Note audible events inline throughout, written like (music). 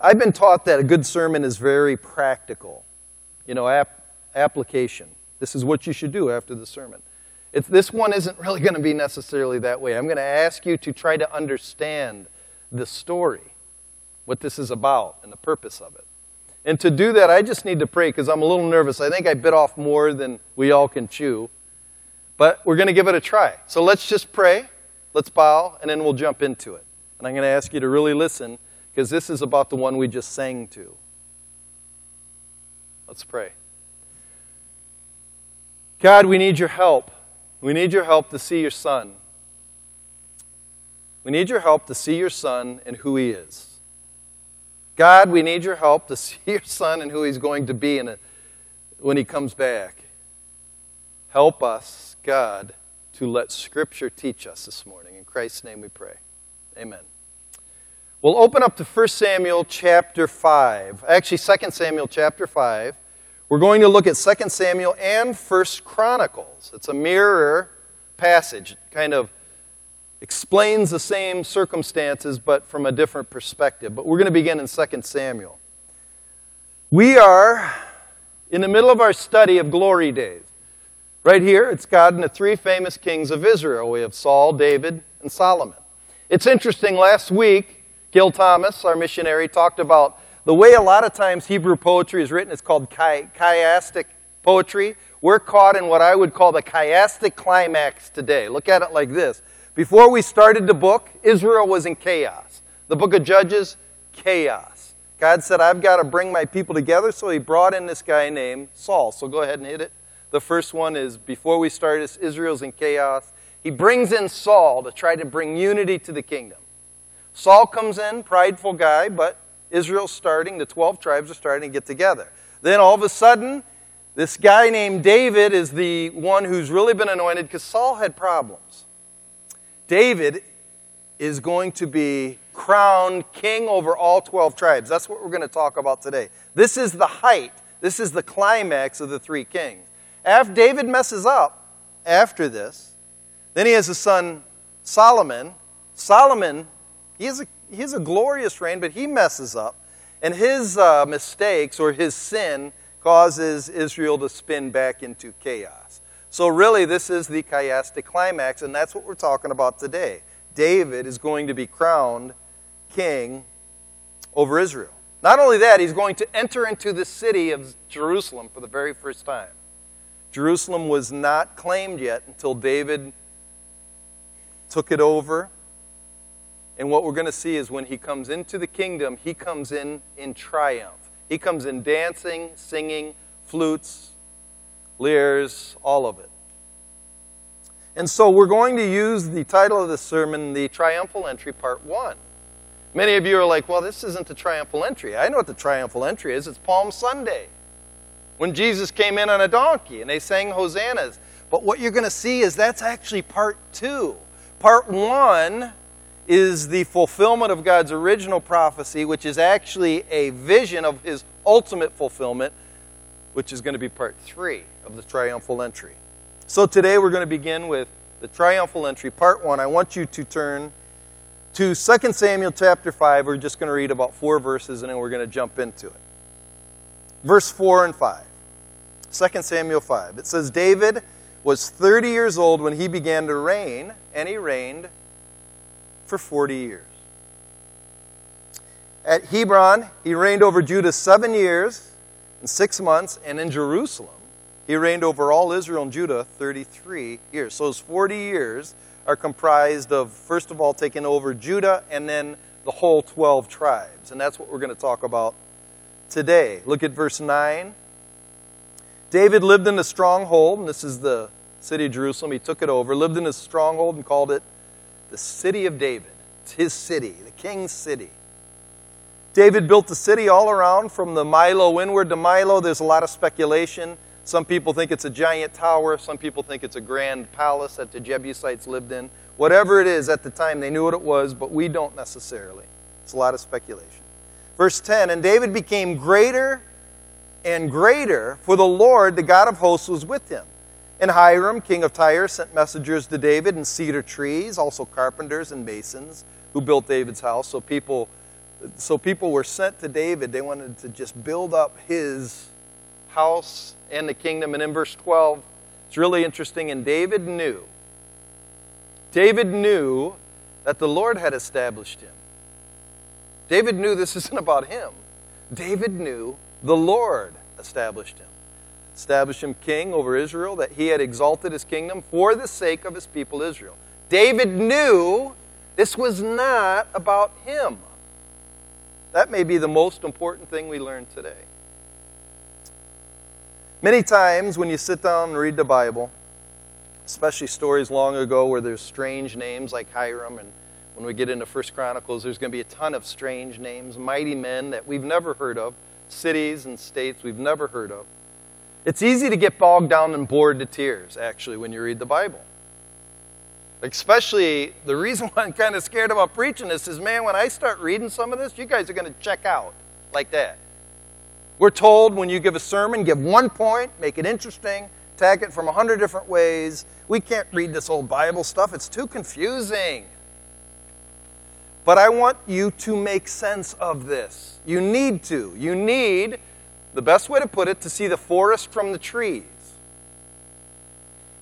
I've been taught that a good sermon is very practical, you know, ap- application. This is what you should do after the sermon. This one isn't really going to be necessarily that way. I'm going to ask you to try to understand the story, what this is about, and the purpose of it. And to do that, I just need to pray because I'm a little nervous. I think I bit off more than we all can chew. But we're going to give it a try. So let's just pray, let's bow, and then we'll jump into it. And I'm going to ask you to really listen because this is about the one we just sang to. Let's pray. God, we need your help. We need your help to see your son. We need your help to see your son and who he is. God, we need your help to (laughs) see your son and who he's going to be in a, when he comes back. Help us, God, to let Scripture teach us this morning. In Christ's name we pray. Amen. We'll open up to 1 Samuel chapter 5. Actually, 2 Samuel chapter 5. We're going to look at 2 Samuel and 1 Chronicles. It's a mirror passage. It kind of explains the same circumstances, but from a different perspective. But we're going to begin in 2 Samuel. We are in the middle of our study of glory days. Right here, it's God and the three famous kings of Israel. We have Saul, David, and Solomon. It's interesting, last week, Gil Thomas, our missionary, talked about the way a lot of times Hebrew poetry is written, it's called chi- chiastic poetry. We're caught in what I would call the chiastic climax today. Look at it like this. Before we started the book, Israel was in chaos. The book of Judges, chaos. God said, I've got to bring my people together, so he brought in this guy named Saul. So go ahead and hit it. The first one is before we started, Israel's in chaos. He brings in Saul to try to bring unity to the kingdom. Saul comes in, prideful guy, but Israel's starting, the 12 tribes are starting to get together. Then all of a sudden, this guy named David is the one who's really been anointed because Saul had problems. David is going to be crowned king over all 12 tribes. That's what we're going to talk about today. This is the height, this is the climax of the three kings. After David messes up after this, then he has a son, Solomon. Solomon, he has a a glorious reign, but he messes up. And his uh, mistakes or his sin causes Israel to spin back into chaos. So, really, this is the chiastic climax, and that's what we're talking about today. David is going to be crowned king over Israel. Not only that, he's going to enter into the city of Jerusalem for the very first time. Jerusalem was not claimed yet until David took it over and what we're going to see is when he comes into the kingdom, he comes in in triumph. He comes in dancing, singing, flutes, lyres, all of it. And so we're going to use the title of the sermon, the Triumphal Entry, Part 1. Many of you are like, well, this isn't the triumphal entry. I know what the triumphal entry is. It's Palm Sunday when Jesus came in on a donkey and they sang hosannas. But what you're going to see is that's actually part two. Part one is the fulfillment of God's original prophecy, which is actually a vision of his ultimate fulfillment, which is going to be part three of the triumphal entry. So today we're going to begin with the triumphal entry, part one. I want you to turn to 2 Samuel chapter 5. We're just going to read about four verses and then we're going to jump into it. Verse 4 and 5. 2 Samuel 5. It says, David was 30 years old when he began to reign, and he reigned for 40 years. At Hebron, he reigned over Judah seven years and six months, and in Jerusalem, he reigned over all Israel and Judah 33 years. So his 40 years are comprised of, first of all, taking over Judah and then the whole 12 tribes. And that's what we're going to talk about today. Look at verse 9. David lived in a stronghold, and this is the city of Jerusalem. He took it over, lived in a stronghold, and called it the city of David. It's his city, the king's city. David built the city all around from the Millo windward to Millo. There's a lot of speculation. Some people think it's a giant tower. Some people think it's a grand palace that the Jebusites lived in. Whatever it is at the time, they knew what it was, but we don't necessarily. It's a lot of speculation. Verse 10 And David became greater and greater, for the Lord, the God of hosts, was with him. And Hiram, king of Tyre, sent messengers to David and cedar trees, also carpenters and masons who built David's house. So people So people were sent to David. They wanted to just build up his house and the kingdom. And in verse 12, it's really interesting. And David knew, David knew that the Lord had established him. David knew this (laughs) isn't about him. David knew the Lord established him. Established him king over Israel, that he had exalted his kingdom for the sake of his people Israel. David knew this was not about him. That may be the most important thing we learn today. Many times when you sit down and read the Bible, especially stories long ago where there's strange names like Hiram, and when we get into First Chronicles, there's going to be a ton of strange names, mighty men that we've never heard of, cities and states we've never heard of. It's easy to get bogged down and bored to tears, actually, when you read the Bible. Especially the reason (laughs) why I'm kind of scared about preaching this is, man, when I start reading some of this, you guys are going to check out like that. We're told when you give a sermon, give one point, make it interesting, tag it from a hundred different ways. We can't read this old Bible stuff, it's too confusing. But I want you to make sense of this. You need to. You need, the best way to put it, to see the forest from the trees.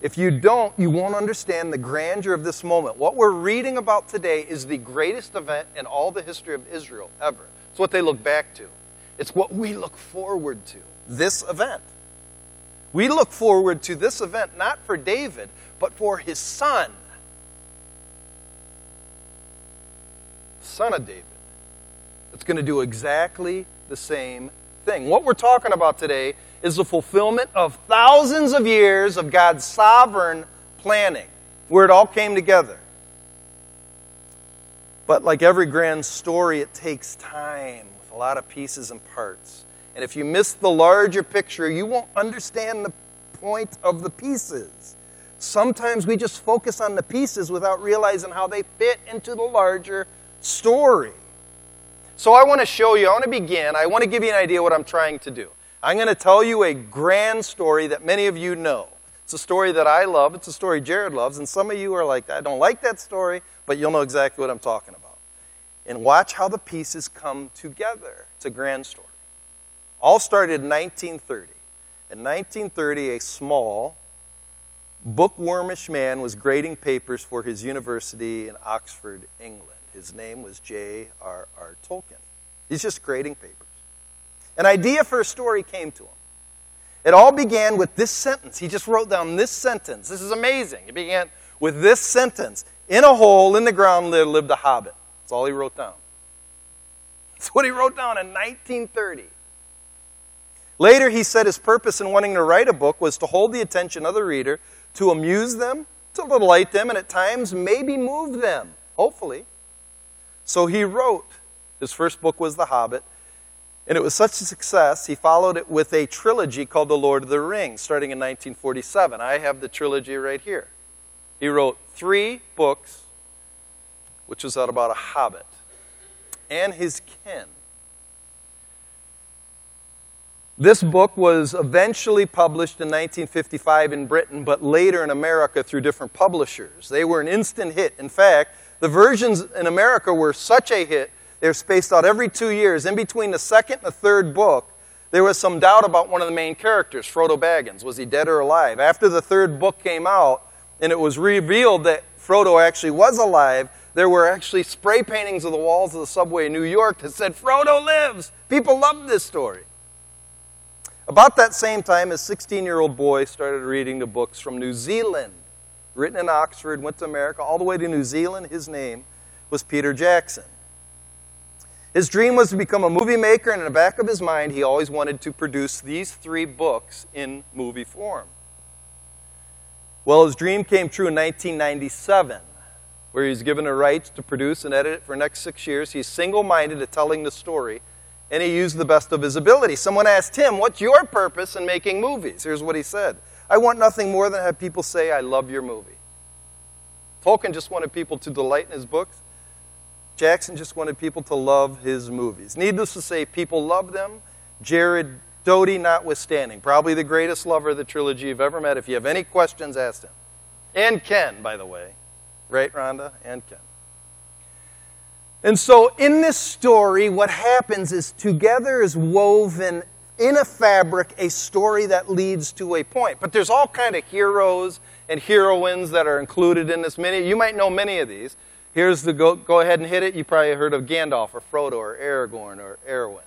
If you don't, you won't understand the grandeur of this moment. What we're reading about today is the greatest event in all the history of Israel ever. It's what they look back to. It's what we look forward to this event. We look forward to this event not for David, but for his son, son of David. It's going to do exactly the same thing. What we're talking about today is the fulfillment of thousands of years of God's sovereign planning, where it all came together. But like every grand story, it takes time with a lot of pieces and parts. And if you miss the larger picture, you won't understand the point of the pieces. Sometimes we just focus on the pieces without realizing how they fit into the larger story. So I want to show you, I want to begin, I want to give you an idea what I'm trying to do. I'm going to tell you a grand story that many of you know. It's a story that I love, it's a story Jared loves, and some of you are like, I don't like that story, but you'll know exactly what I'm talking about and watch how the pieces come together. It's a grand story. All started in 1930. In 1930, a small, bookwormish man was grading papers for his university in Oxford, England. His name was J.R.R. Tolkien. He's just grading papers. An idea for a story came to him. It all began with this sentence. He just wrote down this sentence. This is amazing. It began with this sentence In a hole in the ground lived a hobbit. That's all he wrote down. That's what he wrote down in 1930. Later, he said his purpose in wanting to write a book was to hold the attention of the reader, to amuse them, to delight them, and at times maybe move them, hopefully. So he wrote. His first book was The Hobbit, and it was such a success, he followed it with a trilogy called The Lord of the Rings, starting in 1947. I have the trilogy right here. He wrote three books which was about a hobbit and his kin. This book was eventually published in 1955 in Britain, but later in America through different publishers. They were an instant hit. In fact, the versions in America were such a hit, they were spaced out every two years. In between the second and the third book, there was some doubt about one of the main characters, Frodo Baggins. Was he dead or alive? After the third book came out, and it was revealed that Frodo actually was alive, there were actually spray paintings of the walls of the subway in New York that said, Frodo lives. People loved this story. About that same time, a 16 year old boy started reading the books from New Zealand, written in Oxford, went to America, all the way to New Zealand. His name was Peter Jackson. His dream was to become a movie maker, and in the back of his mind, he always wanted to produce these three books in movie form. Well, his dream came true in 1997 where he's given the rights to produce and edit it for the next six years. He's single minded at telling the story, and he used the best of his ability. Someone asked him, What's your purpose in making movies? Here's what he said I want nothing more than to have people say, I love your movie. Tolkien just wanted people to delight in his books. Jackson just wanted people to love his movies. Needless to say, people love them. Jared Doty notwithstanding, probably the greatest lover of the trilogy you've ever met. If you have any questions, ask him. And Ken, by the way. Right, Rhonda and Ken. And so, in this story, what happens is together is woven in a fabric a story that leads to a point. But there's all kind of heroes and heroines that are included in this. Many you might know many of these. Here's the go, go ahead and hit it. You probably heard of Gandalf or Frodo or Aragorn or Arwen.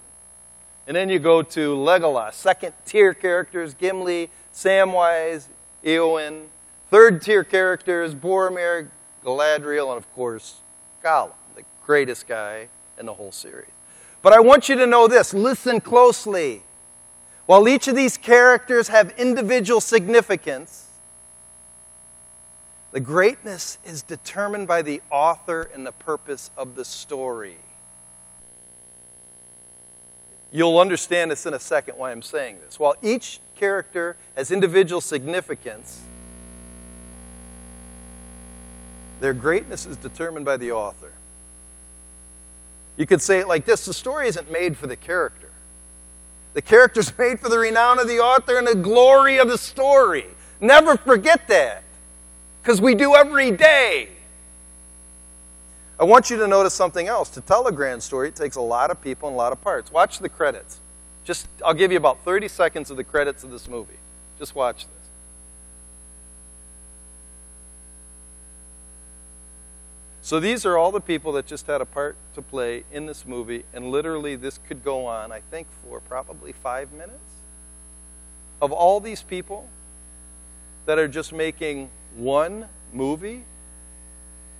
And then you go to Legolas, second tier characters Gimli, Samwise, Eowyn. Third tier characters Boromir, Galadriel, and of course Gollum the greatest guy in the whole series. But I want you to know this listen closely. While each of these characters have individual significance, the greatness is determined by the author and the purpose of the story. You'll understand this in a second why I'm saying this. While each character has individual significance, their greatness is determined by the author. You could say it like this the story isn't made for the character. The character's (laughs) made for the renown of the author and the glory of the story. Never forget that, because we do every day. I want you to notice something else. To tell a grand story, it takes a lot of people and a lot of parts. Watch the credits. Just I'll give you about 30 seconds of the credits of this movie. Just watch this. So these are all the people that just had a part to play in this movie, and literally this could go on, I think, for probably five minutes. Of all these people that are just making one movie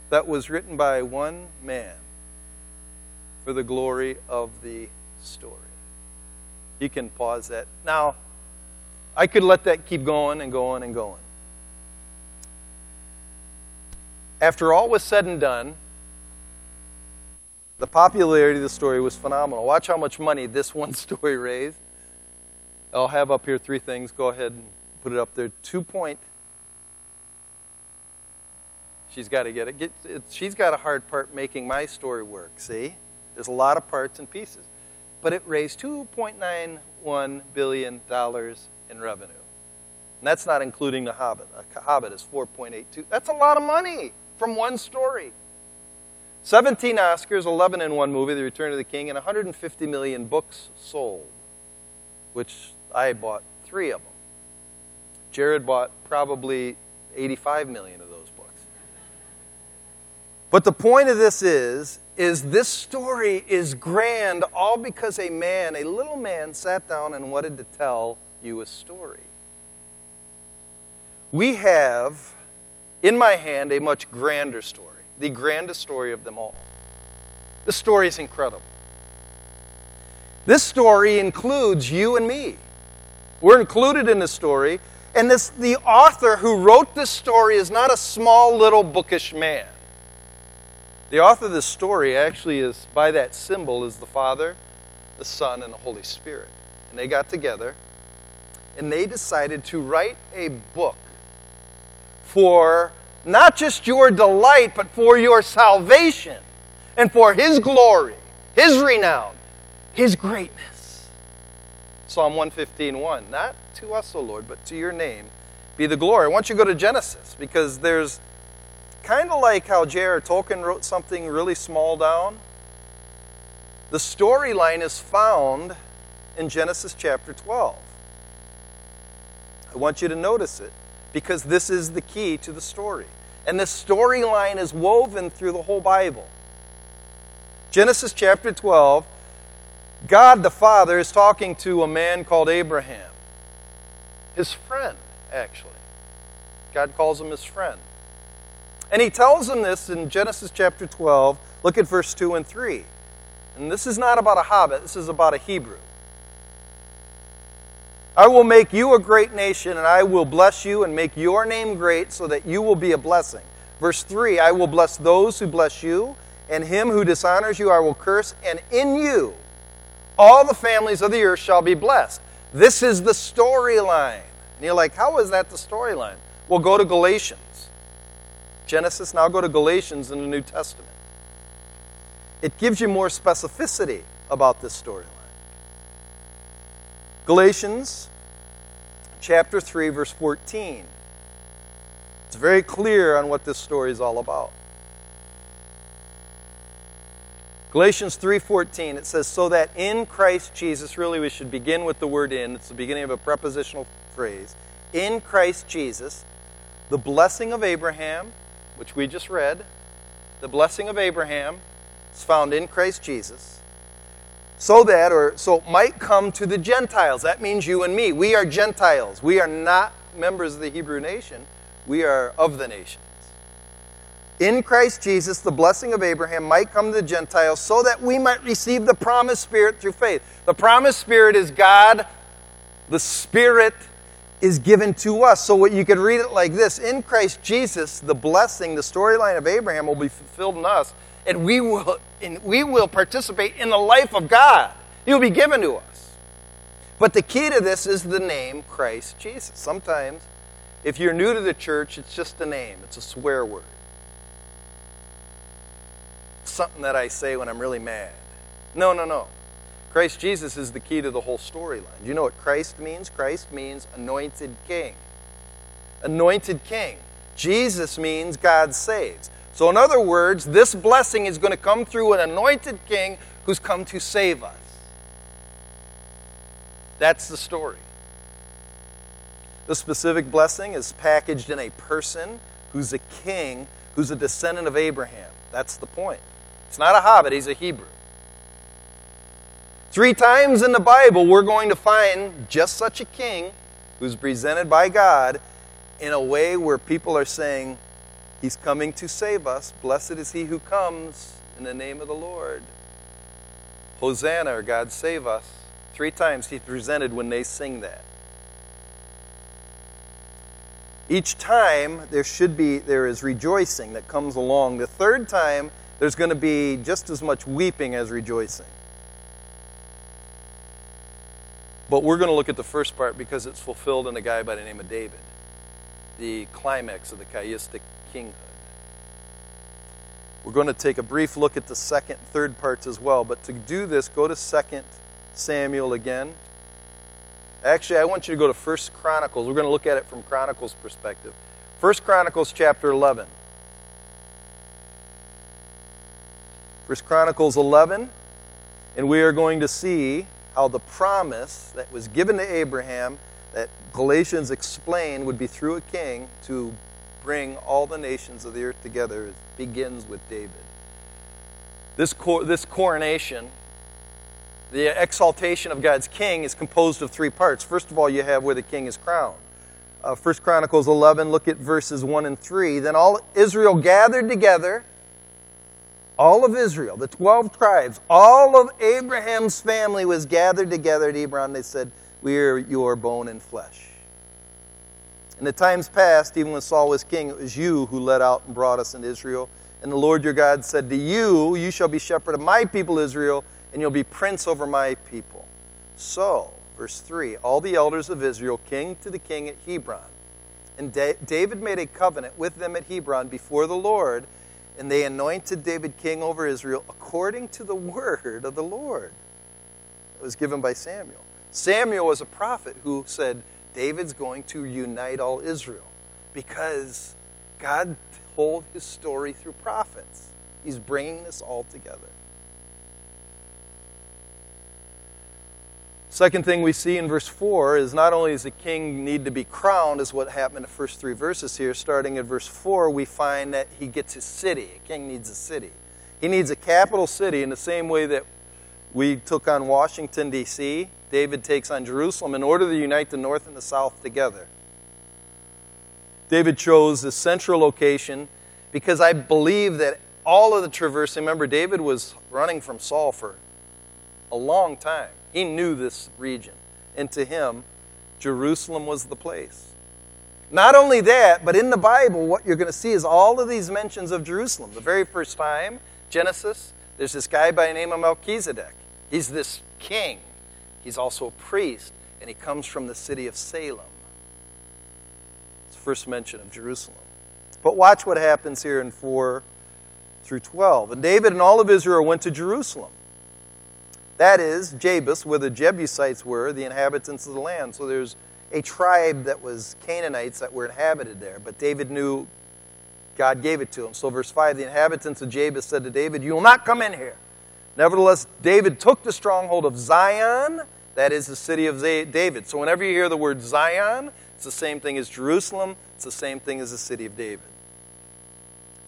that was written by one man for the glory of the story. You can pause that. Now, I could let that keep going and going and going. After all was said and done, the popularity of the story was phenomenal. Watch how much money this one (laughs) story raised. I'll have up here three things. Go ahead and put it up there. Two point. She's got to get it. Get, it. She's got a hard part making my story work. See, there's a lot of parts and pieces, but it raised 2.91 billion dollars in revenue, and that's not including the Hobbit. A Hobbit is 4.82. That's a lot of money from one story. 17 Oscars, 11 in one movie, The Return of the King, and 150 million books sold, which I bought three of them. Jared bought probably 85 million of those books. But the point of this is, is this story is grand all because a man, a little man, sat down and wanted to tell you a story. We have in my hand a much grander story, the grandest story of them all. This story is incredible. This story includes you and me. We're included in this story, and this, the author who wrote this story is not a small little bookish man. The author of this story actually is, by that symbol, is the Father, the Son, and the Holy Spirit. And they got together and they decided to write a book for not just your delight, but for your salvation and for His glory, His renown, His greatness. Psalm 115:1. Not to us, O Lord, but to your name be the glory. I want you to go to Genesis because there's kind of like how J.R. Tolkien wrote something really small down. The storyline is found in Genesis chapter 12. I want you to notice it because this is the key to the story. And this storyline is woven through the whole Bible. Genesis chapter 12, God the Father is talking to a man called Abraham, his friend, actually. God calls him his friend. And he tells him this in Genesis chapter 12. Look at verse 2 and 3. And this is not about a hobbit, this is about a Hebrew. I will make you a great nation, and I will bless you and make your name great so that you will be a blessing. Verse 3 I will bless those who bless you, and him who dishonors you I will curse, and in you all the families of the earth shall be blessed. This is the storyline. And you're like, how is that the storyline? Well, go to Galatians. Genesis, now go to Galatians in the New Testament. It gives you more specificity about this storyline. Galatians chapter 3, verse 14. It's very clear on what this story is all about. Galatians 3:14 it says so that in Christ Jesus really we should begin with the word in it's the beginning of a prepositional phrase in Christ Jesus the blessing of Abraham which we just read the blessing of Abraham is found in Christ Jesus so that or so might come to the Gentiles that means you and me we are Gentiles we are not members of the Hebrew nation we are of the nations. in Christ Jesus, the blessing of Abraham might come to the Gentiles so that we might receive the promised Spirit through faith. The promised Spirit is God, the Spirit is given to us. So, what you could read it like this In Christ Jesus, the blessing, the storyline of Abraham will be fulfilled in us, and we will, and we will participate in the life of God. He will be given to us. But the key to this is the name Christ Jesus. Sometimes, if you're new to the church, it's just a name, it's a swear word something that I say when I'm really mad. No, no, no. Christ Jesus is the key to the whole storyline. Do you know what Christ means? Christ means anointed king. Anointed king. Jesus means God saves. So, in other words, this blessing is going to come through an anointed king who's come to save us. That's the story. The specific blessing is packaged in a person who's a king, who's a descendant of Abraham. That's the point. It's not a hobbit, he's a Hebrew. Three times in the Bible, we're going to find just such a king who's presented by God in a way where people are saying, He's coming to save us. Blessed is he who comes in the name of the Lord. Hosanna, or God save us. Three times he's presented when they sing that. Each time there should be there is rejoicing that comes along. The third time there's going to be just as much weeping as rejoicing. But we're going to look at the first part because it's fulfilled in a guy by the name of David, the climax of the chiastic kinghood. We're going to take a brief look at the second, third parts as well. But to do this, go to 2 Samuel again. Actually, I want you to go to 1 Chronicles. We're going to look at it from Chronicles' perspective. 1 Chronicles chapter 11. First Chronicles 11, and we are going to see how the promise that was given to Abraham, that Galatians explained would be through a king to bring all the nations of the earth together, begins with David. This, cor- this coronation, the exaltation of God's king, is composed of three parts. First of all, you have where the king is crowned. Uh, 1 Chronicles 11, look at verses 1 and 3. Then all Israel gathered together all of Israel, the 12 tribes, all of Abraham's family was gathered together at Hebron. They said, We are your bone and flesh. In the times past, even when Saul was king, it was you who led out and brought us into Israel. And the Lord your God said to you, You shall be shepherd of my people Israel, and you'll be prince over my people. So, verse 3 All the elders of Israel came to the king at Hebron. And David made a covenant with them at Hebron before the Lord and they anointed David king over Israel according to the word of the Lord that was given by Samuel. Samuel was a prophet who said, David's going to unite all Israel because God told his story through prophets. He's bringing this all together. Second thing we see in verse 4 is not only does the king need to be crowned, is what happened in the first three verses here, starting at verse 4, we find that he gets his city. A king needs a city. He needs a capital city in the same way that we took on Washington, D.C., David takes on Jerusalem in order to unite the north and the south together. David chose the central location because I believe that all of the traversing, remember, David was running from Saul for a long time. He knew this region. And to him, Jerusalem was the place. Not only that, but in the Bible, what you're going to see is all of these mentions of Jerusalem. The very first time, Genesis, there's this guy by the name of Melchizedek. He's this king. He's also a priest, and he comes from the city of Salem. It's first mention of Jerusalem. But watch what happens here in 4 through 12. And David and all of Israel went to Jerusalem. That is, Jebus, where the Jebusites were, the inhabitants of the land. So there's a tribe that was Canaanites that were inhabited there. But David knew God gave it to him. So, verse 5 the inhabitants of Jebus said to David, You will not come in here. Nevertheless, David took the stronghold of Zion, that is the city of David. So whenever you hear the word Zion, it's the same thing as Jerusalem, it's the same thing as the city of David.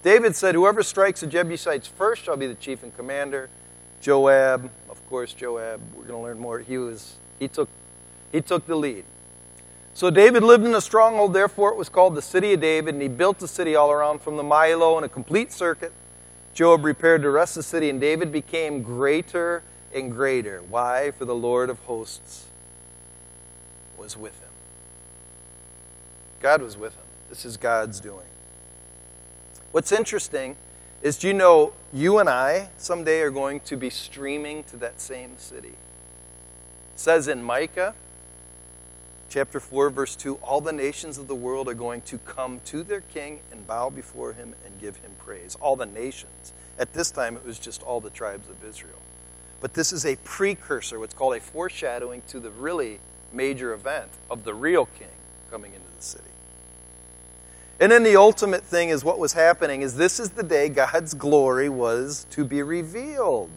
David said, Whoever strikes the Jebusites first shall be the chief and commander. Joab, of course, Joab, we're going to learn more. He, was, he, took, he took the lead. So David lived in a stronghold, therefore it was called the city of David, and he built the city all around from the Millo in a complete circuit. Joab repaired the rest of the city, and David became greater and greater. Why? For the Lord of hosts was with him. God was with him. This is God's doing. What's interesting is do you know you and I someday are going to be streaming to that same city? It says in Micah chapter 4 verse 2 all the nations of the world are going to come to their king and bow before him and give him praise. All the nations. At this time it was just all the tribes of Israel. But this is a precursor, what's called a foreshadowing to the really major event of the real king coming into the city. And then the ultimate thing is what was happening is this is the day God's glory was to be revealed.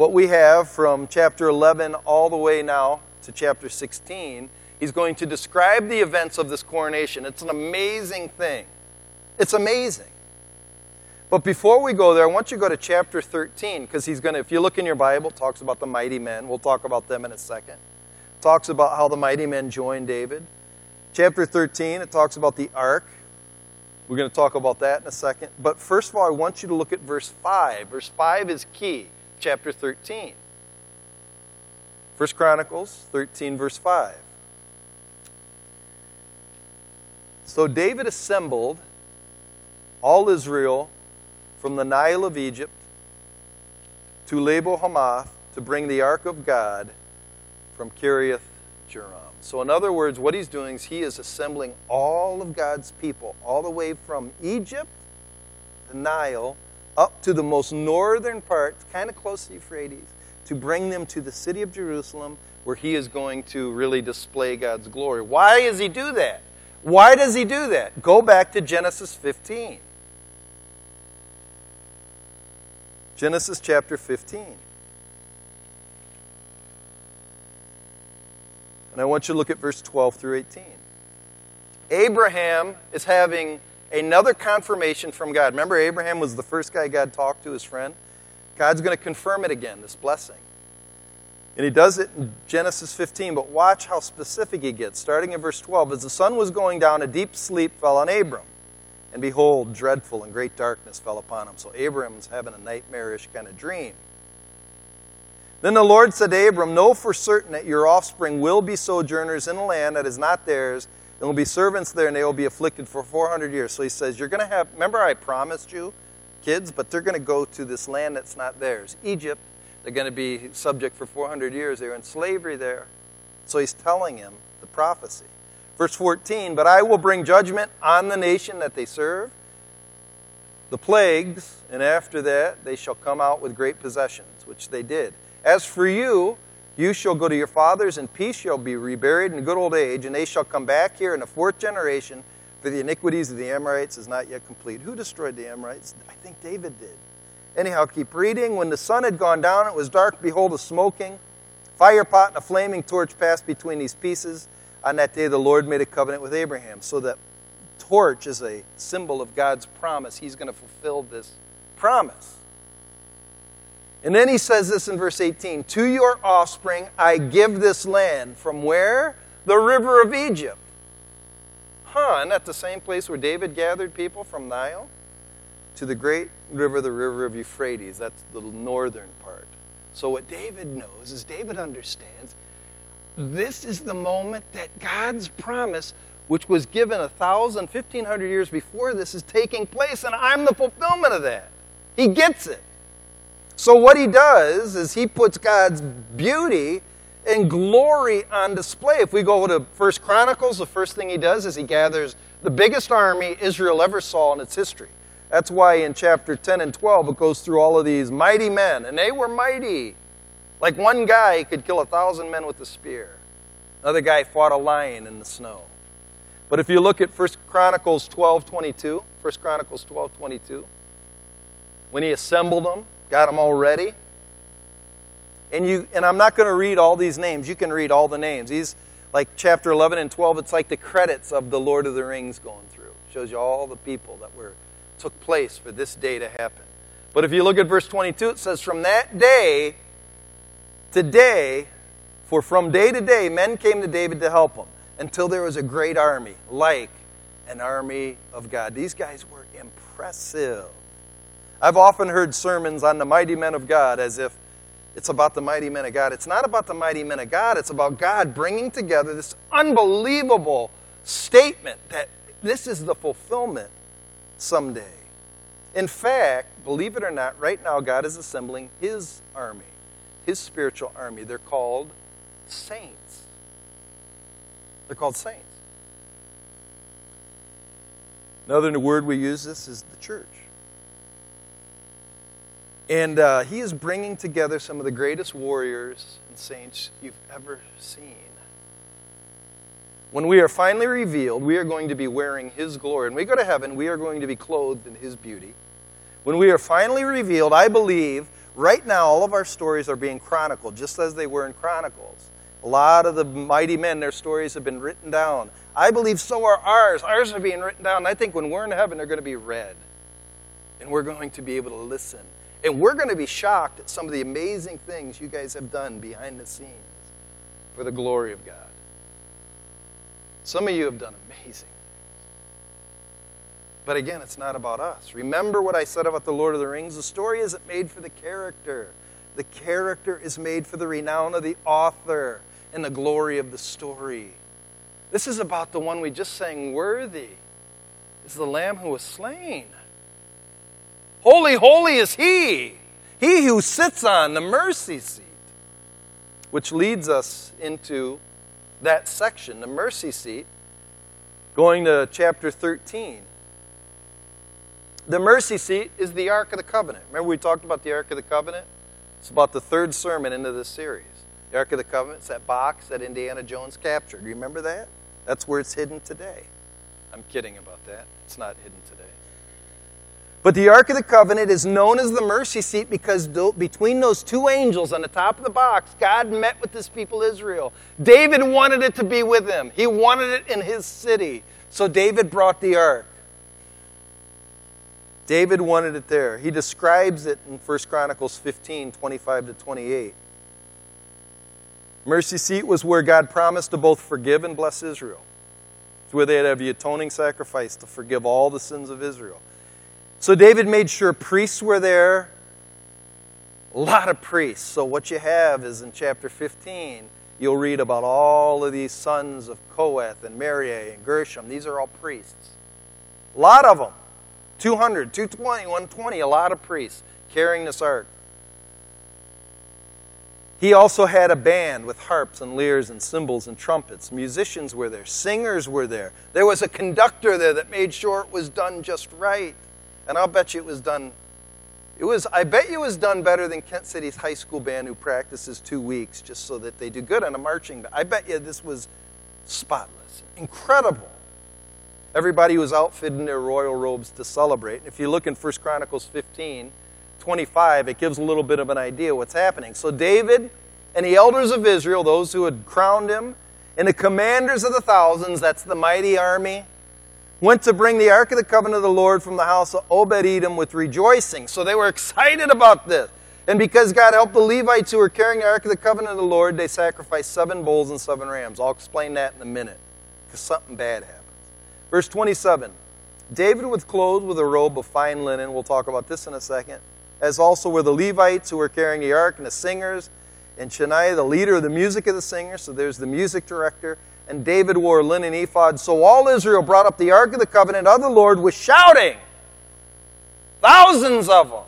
What we have from chapter 11 all the way now to chapter 16, he's going to describe the events of this coronation. It's an amazing thing. It's amazing. But before we go there, I want you to go to chapter 13 because he's going to, if you look in your Bible, talks about the mighty men. We'll talk about them in a second. Talks about how the mighty men joined David. Chapter 13, it talks about the ark. We're going to talk about that in a second. But first of all, I want you to look at verse 5. Verse 5 is key, chapter 13. First Chronicles 13, verse 5. So David assembled all Israel from the Nile of Egypt to Lebo Hamath to bring the ark of God from Kiriath Jearim. So, in other words, what he's doing is he is assembling all of God's people, all the way from Egypt, the Nile, up to the most northern part, kind of close to Euphrates, to bring them to the city of Jerusalem, where he is going to really display God's glory. Why does he do that? Why does he do that? Go back to Genesis 15. Genesis chapter 15. And I want you to look at verse 12 through 18. Abraham is having another confirmation from God. Remember, Abraham was the first guy God talked to, his friend? God's going to confirm it again, this blessing. And he does it in Genesis 15, but watch how specific he gets. Starting in verse 12 As the sun was going down, a deep sleep fell on Abram. And behold, dreadful and great darkness fell upon him. So Abram's having a nightmarish kind of dream. Then the Lord said to Abram, Know for certain that your offspring will be sojourners in a land that is not theirs, and will be servants there, and they will be afflicted for 400 years. So he says, You're going to have, remember I promised you, kids, but they're going to go to this land that's not theirs, Egypt. They're going to be subject for 400 years. They're in slavery there. So he's telling him the prophecy. Verse 14, But I will bring judgment on the nation that they serve, the plagues, and after that they shall come out with great possessions, which they did. As for you, you shall go to your fathers in peace, shall be reburied in good old age, and they shall come back here in the fourth generation, for the iniquities of the Amorites is not yet complete. Who destroyed the Amorites? I think David did. Anyhow, keep reading. When the sun had gone down, it was dark. Behold, a smoking fire pot and a flaming torch passed between these pieces. On that day, the Lord made a covenant with Abraham. So that torch is a symbol of God's promise. He's going to fulfill this promise. And then he says this in verse 18 To your offspring I give this land. From where? The river of Egypt. Huh, isn't the same place where David gathered people from Nile? To the great river, the river of Euphrates. That's the northern part. So, what David knows is David understands this is the moment that God's promise, which was given a thousand, fifteen hundred years before this, is taking place, and I'm the fulfillment of that. He gets it. So, what he does is he puts God's beauty and glory on display. If we go to First Chronicles, the first thing he does is he gathers the biggest army Israel ever saw in its history. That's why in chapter 10 and 12 it goes through all of these mighty men, and they were mighty. Like one guy could kill a thousand men with a spear. Another guy fought a lion in the snow. But if you look at 1 Chronicles 12 22, 1 Chronicles 12 22, when he assembled them, Got them all ready? And, you, and I'm not going to read all these names. You can read all the names. These, like chapter 11 and 12, it's like the credits of the Lord of the Rings going through. It shows you all the people that were took place for this day to happen. But if you look at verse 22, it says, From that day to day, for from day to day, men came to David to help him until there was a great army, like an army of God. These guys were impressive. I've often heard sermons on the mighty men of God as if it's about the mighty men of God. It's not about the mighty men of God, it's about God bringing together this unbelievable statement that this is the fulfillment someday. In fact, believe it or not, right now God is assembling His army, His spiritual army. They're called saints. They're called saints. Another word we use this is the church. And uh, he is bringing together some of the greatest warriors and saints you've ever seen. When we are finally revealed, we are going to be wearing his glory. When we go to heaven, we are going to be clothed in his beauty. When we are finally revealed, I believe right now all of our stories are being chronicled, just as they were in Chronicles. A lot of the mighty men, their stories have been written down. I believe so are ours. Ours are being written down. I think when we're in heaven, they're going to be read. And we're going to be able to listen and we're going to be shocked at some of the amazing things you guys have done behind the scenes for the glory of God. Some of you have done amazing. But again, it's not about us. Remember what I said about the Lord of the Rings? The story isn't made for the character, the character is made for the renown of the author and the glory of the story. This is about the one we just sang, Worthy is the Lamb who was slain. Holy, holy is He, He who sits on the mercy seat. Which leads us into that section, the mercy seat, going to chapter 13. The mercy seat is the Ark of the Covenant. Remember, we talked about the Ark of the Covenant? It's about the third sermon into this series. The Ark of the Covenant, that box that Indiana Jones captured. Do you remember that? That's where it's hidden today. I'm kidding about that. It's not hidden today. But the Ark of the Covenant is known as the mercy seat because between those two angels on the top of the box, God met with his people Israel. David wanted it to be with him, he wanted it in his city. So David brought the Ark. David wanted it there. He describes it in 1 Chronicles 15 25 to 28. Mercy seat was where God promised to both forgive and bless Israel. It's where they'd have the atoning sacrifice to forgive all the sins of Israel. So David made sure priests were there. A lot of priests. So what you have is in chapter 15, you'll read about all of these sons of Kohath and Merari and Gershom. These are all priests. A lot of them. 200, 220, 120, a lot of priests carrying this ark. He also had a band with harps and lyres and cymbals and trumpets. Musicians were there, singers were there. There was a conductor there that made sure it was done just right. And I'll bet you it was done. It was, I bet you it was done better than Kent City's high school band who practices two weeks just so that they do good on a marching band. I bet you this was spotless. Incredible. Everybody was outfitted in their royal robes to celebrate. If you look in 1 Chronicles 15, 25, it gives a little bit of an idea what's happening. So David and the elders of Israel, those who had crowned him, and the commanders of the thousands, that's the mighty army, went to bring the Ark of the Covenant of the Lord from the house of Obed Edom with rejoicing. So they were excited about this. And because God helped the Levites who were carrying the Ark of the Covenant of the Lord, they sacrificed seven bulls and seven rams. I'll explain that in a minute because something bad happens. Verse 27 David was clothed with a robe of fine linen. We'll talk about this in a second. As also were the Levites who were carrying the ark and the singers, and Shaniah, the leader of the music of the singers. So there's the music director and David wore a linen ephod. So all Israel brought up the ark of the covenant of the Lord with shouting, thousands of them,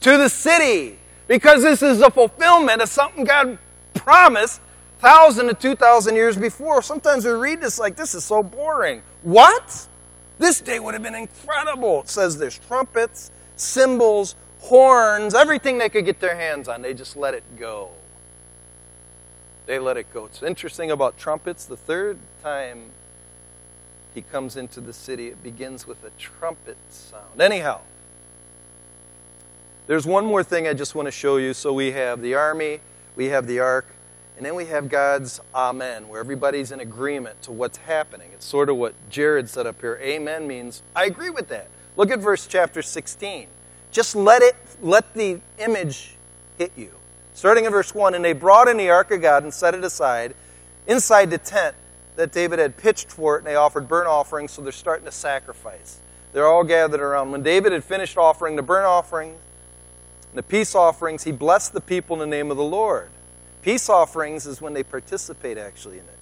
to the city, because this is a fulfillment of something God promised thousand to two thousand years before. Sometimes we read this like this is so boring. What? This day would have been incredible. It says there's trumpets, cymbals, horns, everything they could get their hands on. They just let it go they let it go. It's interesting about trumpets. The third time he comes into the city, it begins with a trumpet sound. Anyhow, There's one more thing I just want to show you. So we have the army, we have the ark, and then we have God's Amen, where everybody's in agreement to what's happening. It's sort of what Jared said up here. Amen means I agree with that. Look at verse chapter 16. Just let it let the image hit you. Starting in verse 1, and they brought in the ark of God and set it aside inside the tent that David had pitched for it, and they offered burnt offerings, so they're starting to sacrifice. They're all gathered around. When David had finished offering the burnt offering and the peace offerings, he blessed the people in the name of the Lord. Peace offerings is when they participate actually in it.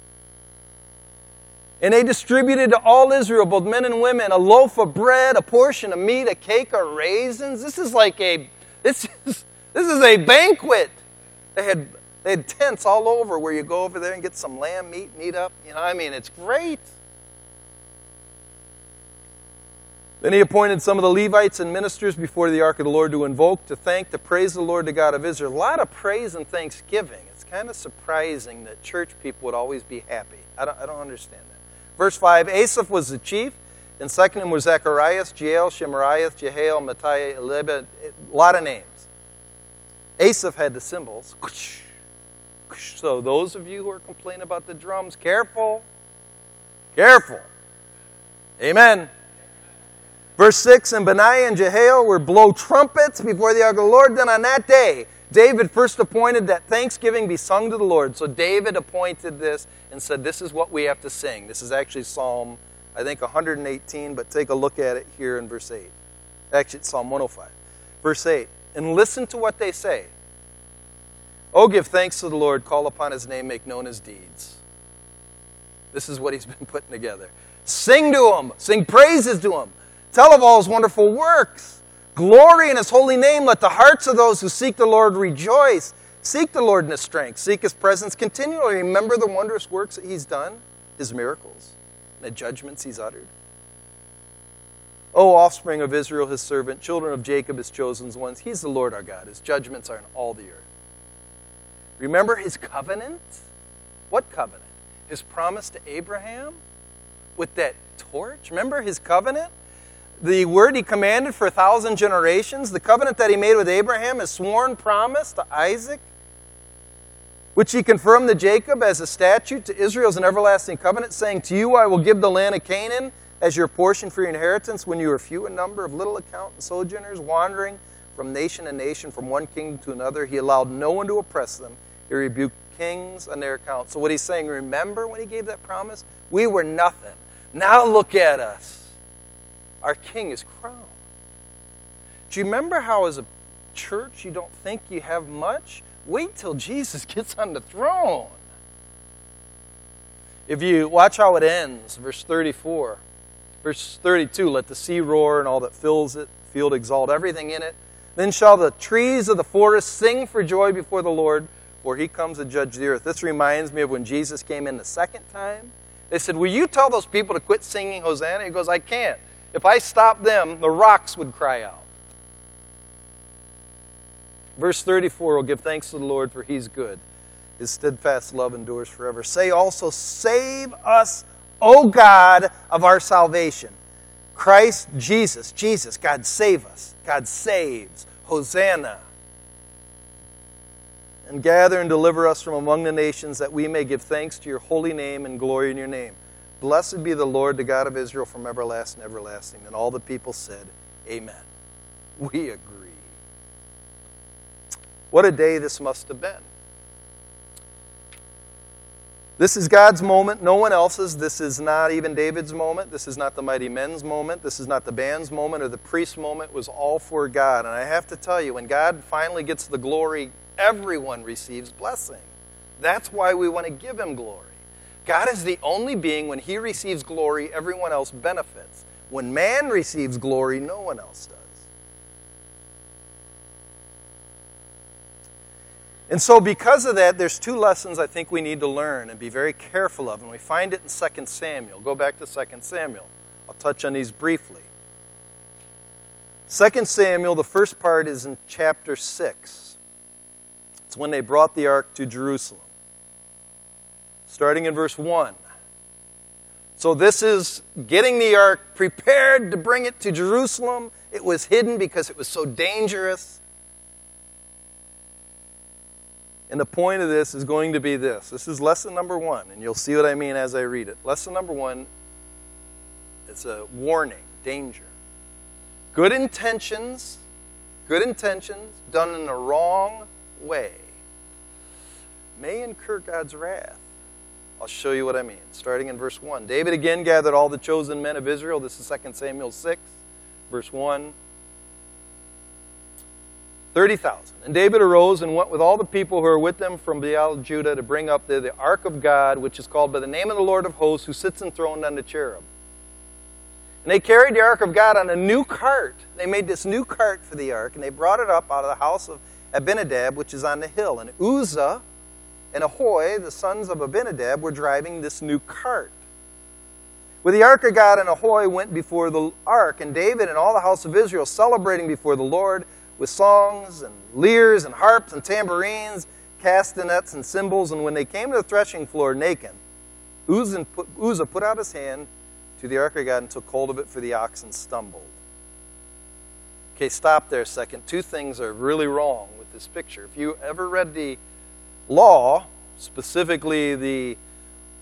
And they distributed to all Israel, both men and women, a loaf of bread, a portion of meat, a cake of raisins. This is like a this is this is a banquet. They had they had tents all over where you go over there and get some lamb meat and eat up. You know, I mean, it's great. Then he appointed some of the Levites and ministers before the ark of the Lord to invoke, to thank, to praise the Lord, the God of Israel. A lot of praise and thanksgiving. It's kind of surprising that church people would always be happy. I don't, I don't understand that. Verse 5 Asaph was the chief, and second him was Zacharias, Jael, Shemariah, Jehael, Matthiah, Elibah, a lot of names. Asaph had the cymbals. So, those of you who are complaining about the drums, careful. Careful. Amen. Verse 6 And Benaiah and Jehiel were blow trumpets before the ark of the Lord. Then on that day, David first appointed that thanksgiving be sung to the Lord. So David appointed this and said, This is what we have to sing. This is actually Psalm, I think, 118, but take a look at it here in verse 8. Actually, it's Psalm 105. Verse 8 And listen to what they say. Oh, give thanks to the Lord, call upon his name, make known his deeds. This is what he's (laughs) been putting together. Sing to him, sing praises to him, tell of all his wonderful works. Glory in his holy name. Let the hearts of those who seek the Lord rejoice. Seek the Lord in his strength, seek his presence continually. Remember the wondrous works that he's done, his miracles, and the judgments he's uttered. O offspring of Israel, his servant, children of Jacob, his chosen ones, he's the Lord our God. His judgments are in all the earth. Remember his covenant? What covenant? His promise to Abraham with that torch? Remember his covenant? The word he commanded for a thousand generations, the covenant that he made with Abraham, his sworn promise to Isaac, which he confirmed to Jacob as a statute to Israel as an everlasting covenant, saying, To you I will give the land of Canaan as your portion for your inheritance when you are few in number of little account and sojourners, wandering from nation to nation, from one kingdom to another. He allowed no one to oppress them he rebuked kings on their account. So, what he's saying, remember when he gave that promise? We were nothing. Now look at us. Our king is crowned. Do you remember how, as a church, you don't think you have much? Wait till Jesus (laughs) gets on the throne. If you watch how it ends, verse 34, verse 32 let the sea roar and all that fills it, field exalt everything in it. Then shall the trees of the forest sing for joy before the Lord for he comes to judge the earth. This reminds me of when Jesus came in the second time. They said, Will you tell those people to quit singing Hosanna? He goes, I can't. If I stop them, the rocks would cry out. Verse 34 will give thanks to the Lord, for he's good. His steadfast love endures forever. Say also, Save us, O God of our salvation. Christ Jesus, Jesus, God save us. God saves. Hosanna and gather and deliver us from among the nations that we may give thanks to your holy name and glory in your name. Blessed be the Lord, the God of Israel, from everlasting to everlasting. And all the people said, Amen. We agree. What a day this must have been. This is God's moment, no one else's. This is not even David's moment. This is not the mighty men's moment. This is not the band's moment or the priest's moment. It was all for God. And I have to tell you, when God finally gets the glory everyone receives blessing. That's why we want to give him glory. God is the only being, when he receives glory, everyone else benefits. When man receives glory, no one else does. And so, because of that, there's two lessons I think we need to learn and be very careful of. And we find it in 2 Samuel. Go back to 2 Samuel. I'll touch on these briefly. 2 Samuel, the first part is in chapter 6. It's when they brought the ark to Jerusalem. Starting in verse 1. So, this is getting the ark prepared to bring it to Jerusalem. It was hidden because it was so dangerous. And the point of this is going to be this. This is lesson number one, and you'll see what I mean as I read it. Lesson number one it's a warning, danger. Good intentions, good intentions done in the wrong way may incur God's wrath. I'll show you what I mean. Starting in verse 1. David again gathered all the chosen men of Israel. This is 2 Samuel 6, verse 1. 30,000. And David arose and went with all the people who were with them from Baal Judah to bring up the, the ark of God, which is called by the name of the Lord of hosts, who sits enthroned on the cherub. And they carried the ark of God on a new cart. They made this new cart for the ark, and they brought it up out of the house of Abinadab, which is on the hill. And Uzzah and Ahio, the sons of Abinadab, were driving this new cart. With the ark of God and Ahio went before the ark, and David and all the house of Israel celebrating before the Lord with songs and lyres and harps and tambourines, castanets and cymbals. And when they came to the threshing floor, Nachon, Uzzah put, put out his hand to the ark of God and took hold of it, for the oxen stumbled. Okay, stop there a second. Two things are really wrong with this picture. If you ever read the law, specifically the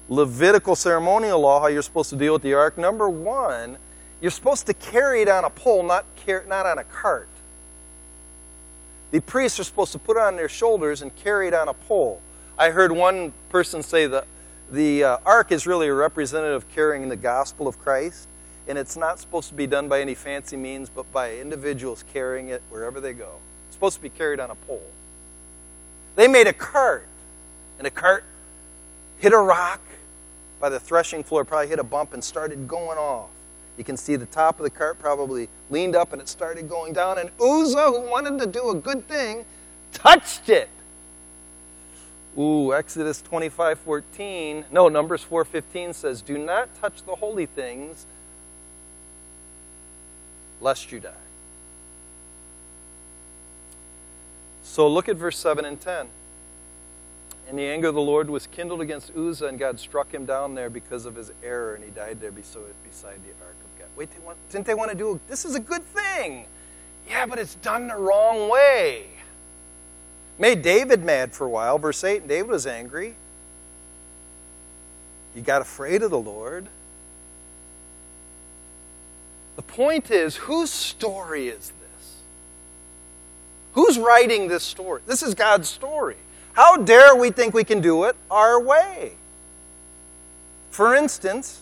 Levitical ceremonial law, how you're supposed to deal with the ark, number one, you're supposed to carry it on a pole, not, not on a cart. The priests are supposed to put it on their shoulders and carry it on a pole. I heard one person say that the uh, ark is really a representative carrying the gospel of Christ, and it's not supposed to be done by any fancy means, but by individuals carrying it wherever they go. It's supposed to be carried on a pole. They made a cart, and a cart hit a rock by the threshing floor, probably hit a bump and started going off. You can see the top of the cart probably leaned up and it started going down. And Uzzah, who wanted to do a good thing, touched it. Ooh, Exodus 25 14. No, Numbers 4 15 says, Do not touch the holy things, lest you die. So look at verse 7 and 10. And the anger of the Lord was kindled against Uzzah, and God struck him down there because of his error, and he died there beside the ark. Wait, they want, didn't they want to do this is a good thing? Yeah, but it's done the wrong way. Made David mad for a while. Verse 8, and David was angry. He got afraid of the Lord. The point is, whose story is this? Who's writing this story? This is God's story. How dare we think we can do it our way? For instance,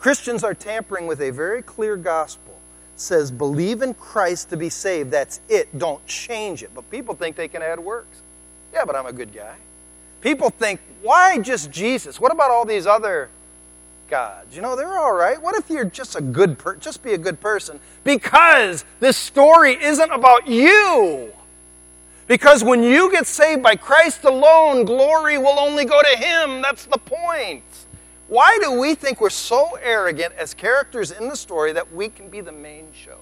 Christians are tampering with a very clear gospel. It says, believe in Christ to be saved. That's it. Don't change it. But people think they can add works. Yeah, but I'm a good guy. People think, why just Jesus? What about all these other gods? You know, they're all right. What if you're just a good per- just be a good person? Because this story isn't about you. Because when you get saved by Christ alone, glory will only go to him. That's the point. Why do we think we're so arrogant as characters in the story that we can be the main show?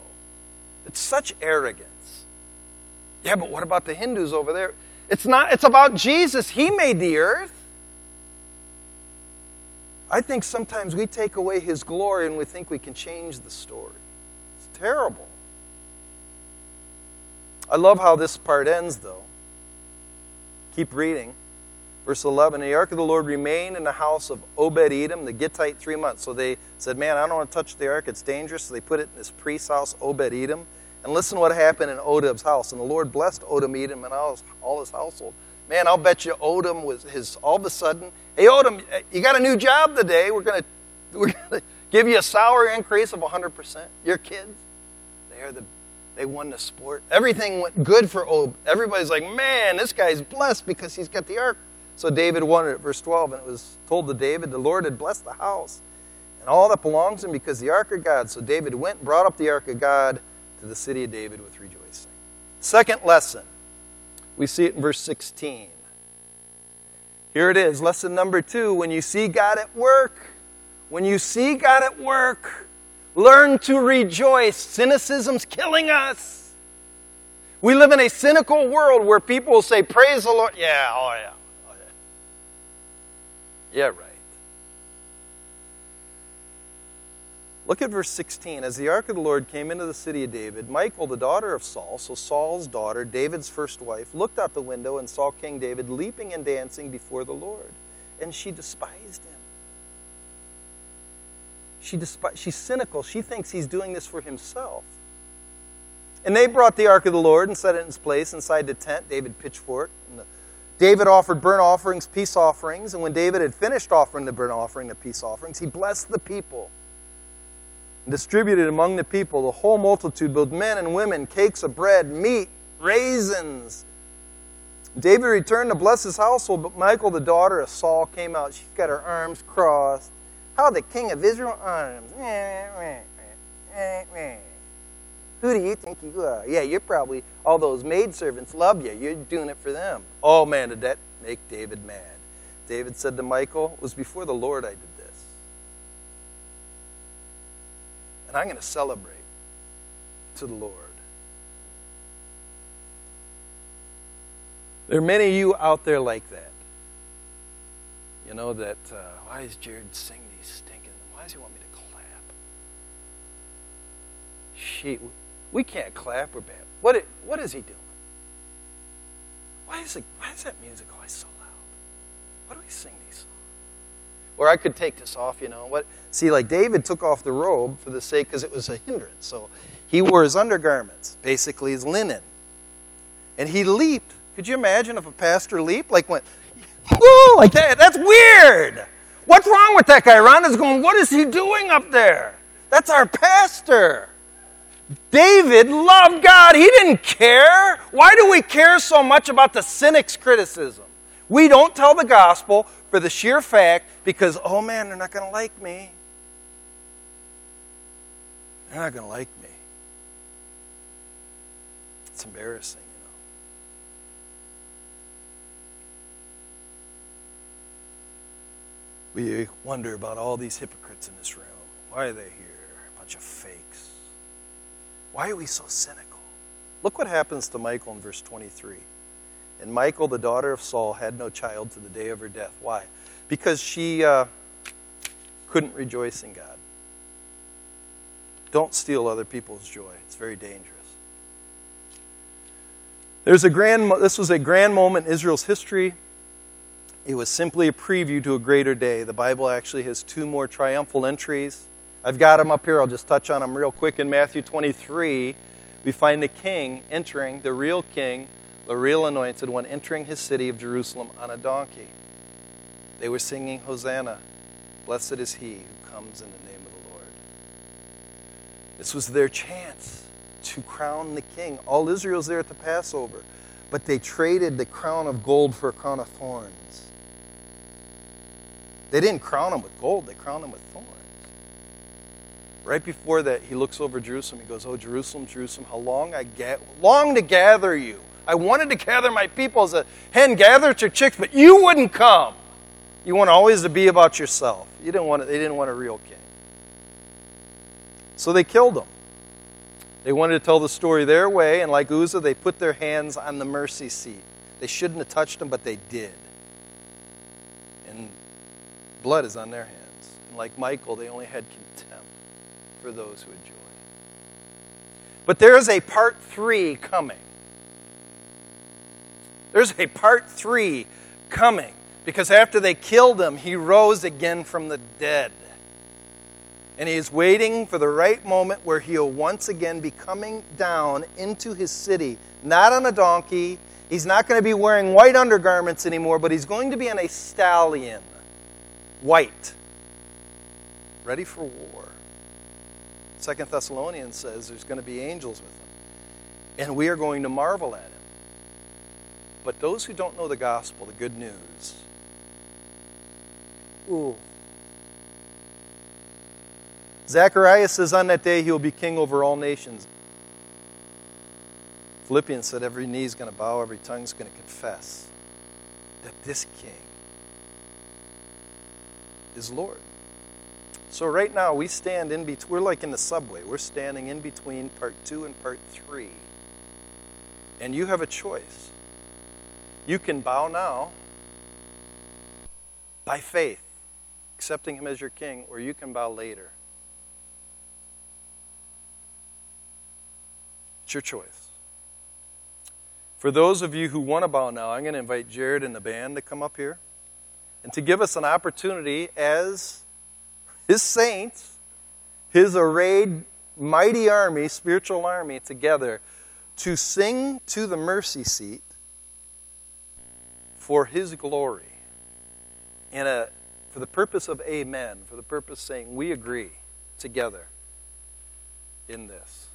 It's such arrogance. Yeah, but what about the Hindus over there? It's not, it's about Jesus. He made the earth. I think sometimes we take away his glory and we think we can change the story. It's terrible. I love how this part ends, though. Keep reading. Verse 11, the ark of the Lord remained in the house of Obed Edom, the Gittite, three months. So they said, Man, I don't want to touch the ark, it's dangerous. So they put it in this priest's house, Obed Edom. And listen to what happened in Odom's house. And the Lord blessed Odom Edom and all his, all his household. Man, I'll bet you Odom was his, all of a sudden, hey, Odom, you got a new job today. We're going to we're gonna give you a salary increase of 100%. Your kids, they're the they won the sport. Everything went good for Ob. Everybody's like, man, this guy's blessed because he's got the ark so David wanted it, verse 12, and it was told to David, the Lord had blessed the house and all that belongs to him because the ark of God. So David went and brought up the ark of God to the city of David with rejoicing. Second lesson, we see it in verse 16. Here it is, lesson number two. When you see God at work, when you see God at work, learn to rejoice. Cynicism's killing us. We live in a cynical world where people will say, Praise the Lord. Yeah, oh yeah. Yeah, right. Look at verse 16. As the ark of the Lord came into the city of David, Michal, the daughter of Saul, so Saul's daughter, David's first wife, looked out the window and saw King David leaping and dancing before the Lord. And she despised him. She despi- she's cynical. She thinks he's doing this for himself. And they brought the ark of the Lord and set it in its place inside the tent. David pitched for it. And David offered burnt offerings, peace offerings. And when David had finished offering the burnt offering, the peace offerings, he blessed the people and distributed among the people, the whole multitude, both men and women, cakes of bread, meat, raisins. David returned to bless his household, but Michal, the daughter of Saul, came out. She's got her arms crossed. How the king of Israel arms. (laughs) Who do you think you are? Yeah, you're probably, all those maidservants love you. You're doing it for them. Oh man, did that make David mad. David said to Michal, It was before the Lord I did this. And I'm going to celebrate to the Lord. There are many of you out there like that. You know, that, uh, why is Jared sing these stinking, why does he want me to clap? She, we can't clap, we're bad. What, what is he doing? Why is, it, why is that music always so loud? Why do we sing these songs? Or I could take this off, you know. What? See, like David took off the robe for the sake, because it was a hindrance. So he wore his undergarments, basically his linen. And he leaped. Could you imagine if a pastor leaped? Like went, whoo, like that. That's weird. What's wrong with that guy? Ron is going, what is he doing up there? That's our pastor. David loved God. He didn't care. Why do we care so much about the cynic's criticism? We don't tell the gospel for the sheer fact because, oh man, they're not going to like me. They're not going to like me. It's embarrassing, you know. We wonder about all these hypocrites in this room. Why are they here? A bunch of fakes. Why are we so cynical? Look what happens to Michal in verse 23. And Michal, the daughter of Saul, had no child to the day of her death. Why? Because she uh, couldn't rejoice in God. Don't steal other people's joy. It's very dangerous. There's a grand, this was a grand moment in Israel's history. It was simply a preview to a greater day. The Bible actually has two more triumphal entries. I've got them up here. I'll just touch on them real quick. In Matthew 23, we find the king entering, the real king, the real anointed one, entering his city of Jerusalem on a donkey. They were singing, Hosanna, blessed is he who comes in the name of the Lord. This was their chance to crown the king. All Israel's there at the Passover, but they traded the crown of gold for a crown of thorns. They didn't crown him with gold, they crowned him with thorns. Right before that, he looks over Jerusalem. He goes, Oh, Jerusalem, Jerusalem, how long I ga- long to gather you. I wanted to gather my people as a hen gathers her chicks, but you wouldn't come. You want always to be about yourself. You didn't want, they didn't want a real king. So they killed him. They wanted to tell the story their way, and like Uzzah, they put their hands on the mercy seat. They shouldn't have touched him, but they did. And blood is on their hands. And like Michal, they only had contempt for those who enjoy. But there is a part three coming. There's a part three coming. Because after they killed him, he rose again from the dead. And he is waiting for the right moment where he'll once again be coming down into his city, not on a donkey. He's not going to be wearing white undergarments anymore, but he's going to be on a stallion, white, ready for war. Second Thessalonians says there's going to be angels with him. And we are going to marvel at him. But those who don't know the gospel, the good news, ooh. Zacharias says on that day he will be king over all nations. Philippians said every knee is going to bow, every tongue is going to confess that this king is Lord. So right now we stand in between, we're like in the subway. We're standing in between part two and part three. And you have a choice. You can bow now by faith, accepting him as your king, or you can bow later. It's your choice. For those of you who want to bow now, I'm going to invite Jared and the band to come up here and to give us an opportunity as his saints, his arrayed mighty army, spiritual army together to sing to the mercy seat for his glory and a, for the purpose of amen, for the purpose saying we agree together in this.